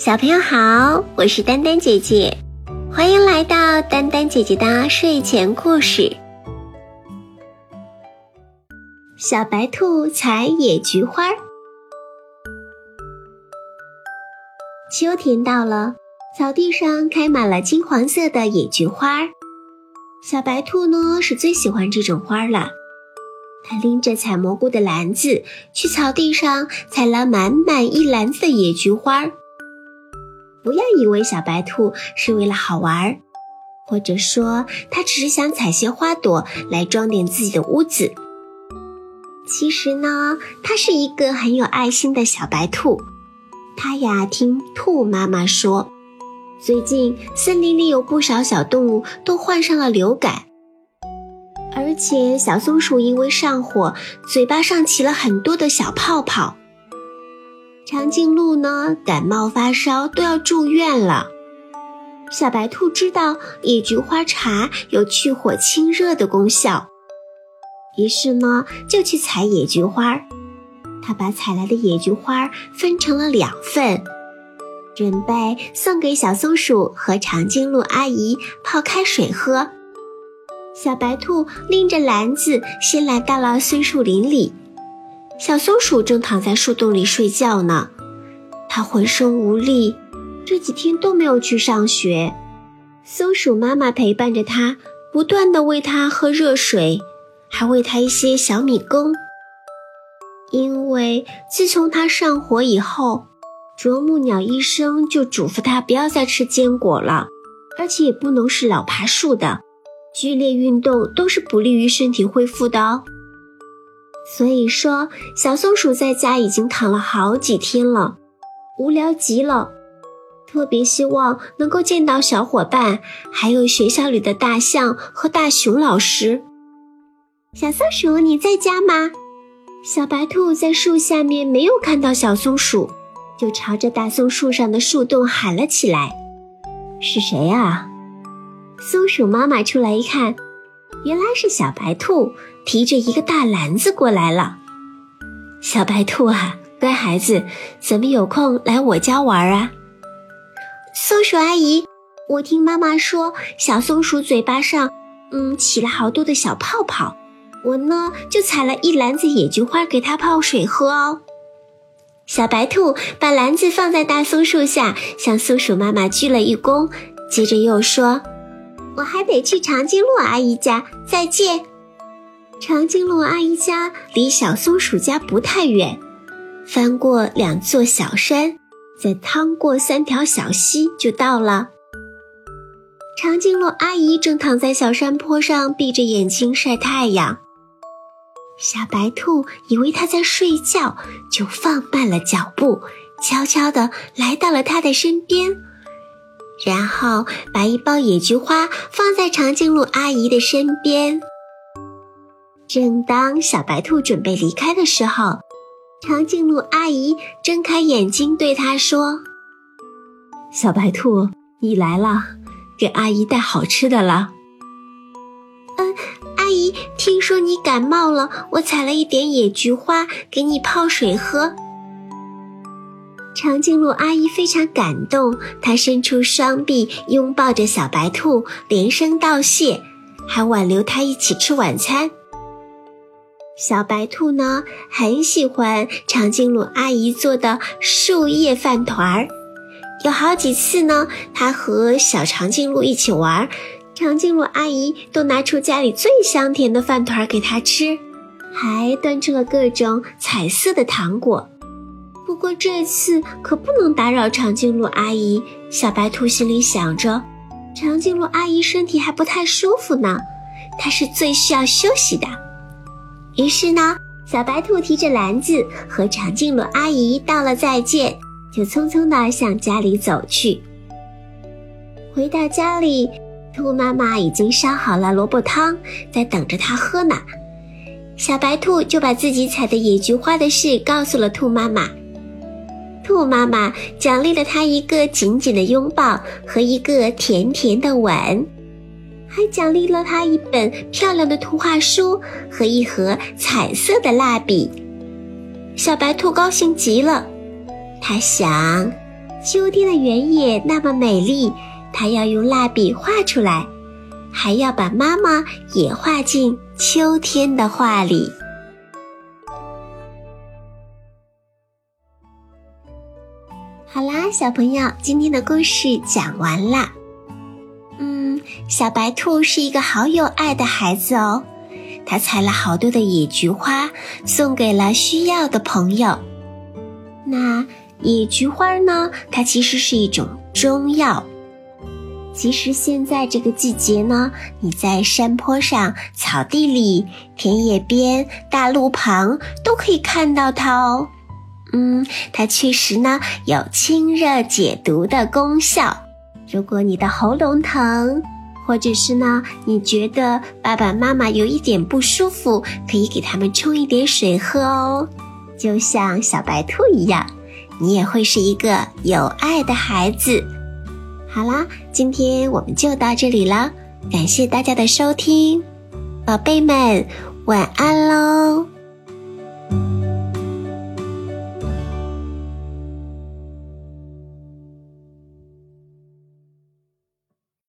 小朋友好，我是丹丹姐姐，欢迎来到丹丹姐姐的睡前故事。小白兔采野菊花。秋天到了，草地上开满了金黄色的野菊花。小白兔呢是最喜欢这种花了，它拎着采蘑菇的篮子去草地上采了满满一篮子的野菊花。不要以为小白兔是为了好玩，或者说它只是想采些花朵来装点自己的屋子。其实呢，它是一个很有爱心的小白兔。它呀，听兔妈妈说，最近森林里有不少小动物都患上了流感，而且小松鼠因为上火，嘴巴上起了很多的小泡泡。长颈鹿呢，感冒发烧都要住院了。小白兔知道野菊花茶有去火清热的功效，于是呢就去采野菊花。他把采来的野菊花分成了两份，准备送给小松鼠和长颈鹿阿姨泡开水喝。小白兔拎着篮子，先来到了松树林里。小松鼠正躺在树洞里睡觉呢，它浑身无力，这几天都没有去上学。松鼠妈妈陪伴着它，不断地喂它喝热水，还喂它一些小米羹。因为自从它上火以后，啄木鸟医生就嘱咐它不要再吃坚果了，而且也不能是老爬树的，剧烈运动都是不利于身体恢复的哦。所以说，小松鼠在家已经躺了好几天了，无聊极了，特别希望能够见到小伙伴，还有学校里的大象和大熊老师。小松鼠，你在家吗？小白兔在树下面没有看到小松鼠，就朝着大松树上的树洞喊了起来：“是谁呀？”松鼠妈妈出来一看。原来是小白兔提着一个大篮子过来了。小白兔啊，乖孩子，怎么有空来我家玩啊？松鼠阿姨，我听妈妈说，小松鼠嘴巴上，嗯，起了好多的小泡泡。我呢，就采了一篮子野菊花给它泡水喝哦。小白兔把篮子放在大松树下，向松鼠妈妈鞠了一躬，接着又说。我还得去长颈鹿阿姨家，再见。长颈鹿阿姨家离小松鼠家不太远，翻过两座小山，再趟过三条小溪就到了。长颈鹿阿姨正躺在小山坡上，闭着眼睛晒太阳。小白兔以为它在睡觉，就放慢了脚步，悄悄地来到了它的身边。然后把一包野菊花放在长颈鹿阿姨的身边。正当小白兔准备离开的时候，长颈鹿阿姨睁开眼睛对它说：“小白兔，你来了，给阿姨带好吃的了。”“嗯，阿姨，听说你感冒了，我采了一点野菊花给你泡水喝。”长颈鹿阿姨非常感动，她伸出双臂拥抱着小白兔，连声道谢，还挽留它一起吃晚餐。小白兔呢，很喜欢长颈鹿阿姨做的树叶饭团儿，有好几次呢，它和小长颈鹿一起玩，长颈鹿阿姨都拿出家里最香甜的饭团给它吃，还端出了各种彩色的糖果。不过这次可不能打扰长颈鹿阿姨。小白兔心里想着，长颈鹿阿姨身体还不太舒服呢，她是最需要休息的。于是呢，小白兔提着篮子和长颈鹿阿姨道了再见，就匆匆地向家里走去。回到家里，兔妈妈已经烧好了萝卜汤，在等着它喝呢。小白兔就把自己采的野菊花的事告诉了兔妈妈。兔妈妈奖励了它一个紧紧的拥抱和一个甜甜的吻，还奖励了它一本漂亮的图画书和一盒彩色的蜡笔。小白兔高兴极了，他想，秋天的原野那么美丽，他要用蜡笔画出来，还要把妈妈也画进秋天的画里。好啦，小朋友，今天的故事讲完啦。小白兔是一个好有爱的孩子哦，它采了好多的野菊花，送给了需要的朋友。那。野菊花呢？它其实是一种中药。其实现在这个季节呢，你在山坡上、草地里、田野边、大路旁都可以看到它哦。嗯，它确实呢有清热解毒的功效。如果你的喉咙疼，或者是呢你觉得爸爸妈妈有一点不舒服，可以给他们冲一点水喝哦，就像小白兔一样。你也会是一个有爱的孩子。好啦，今天我们就到这里了，感谢大家的收听，宝贝们，晚安喽。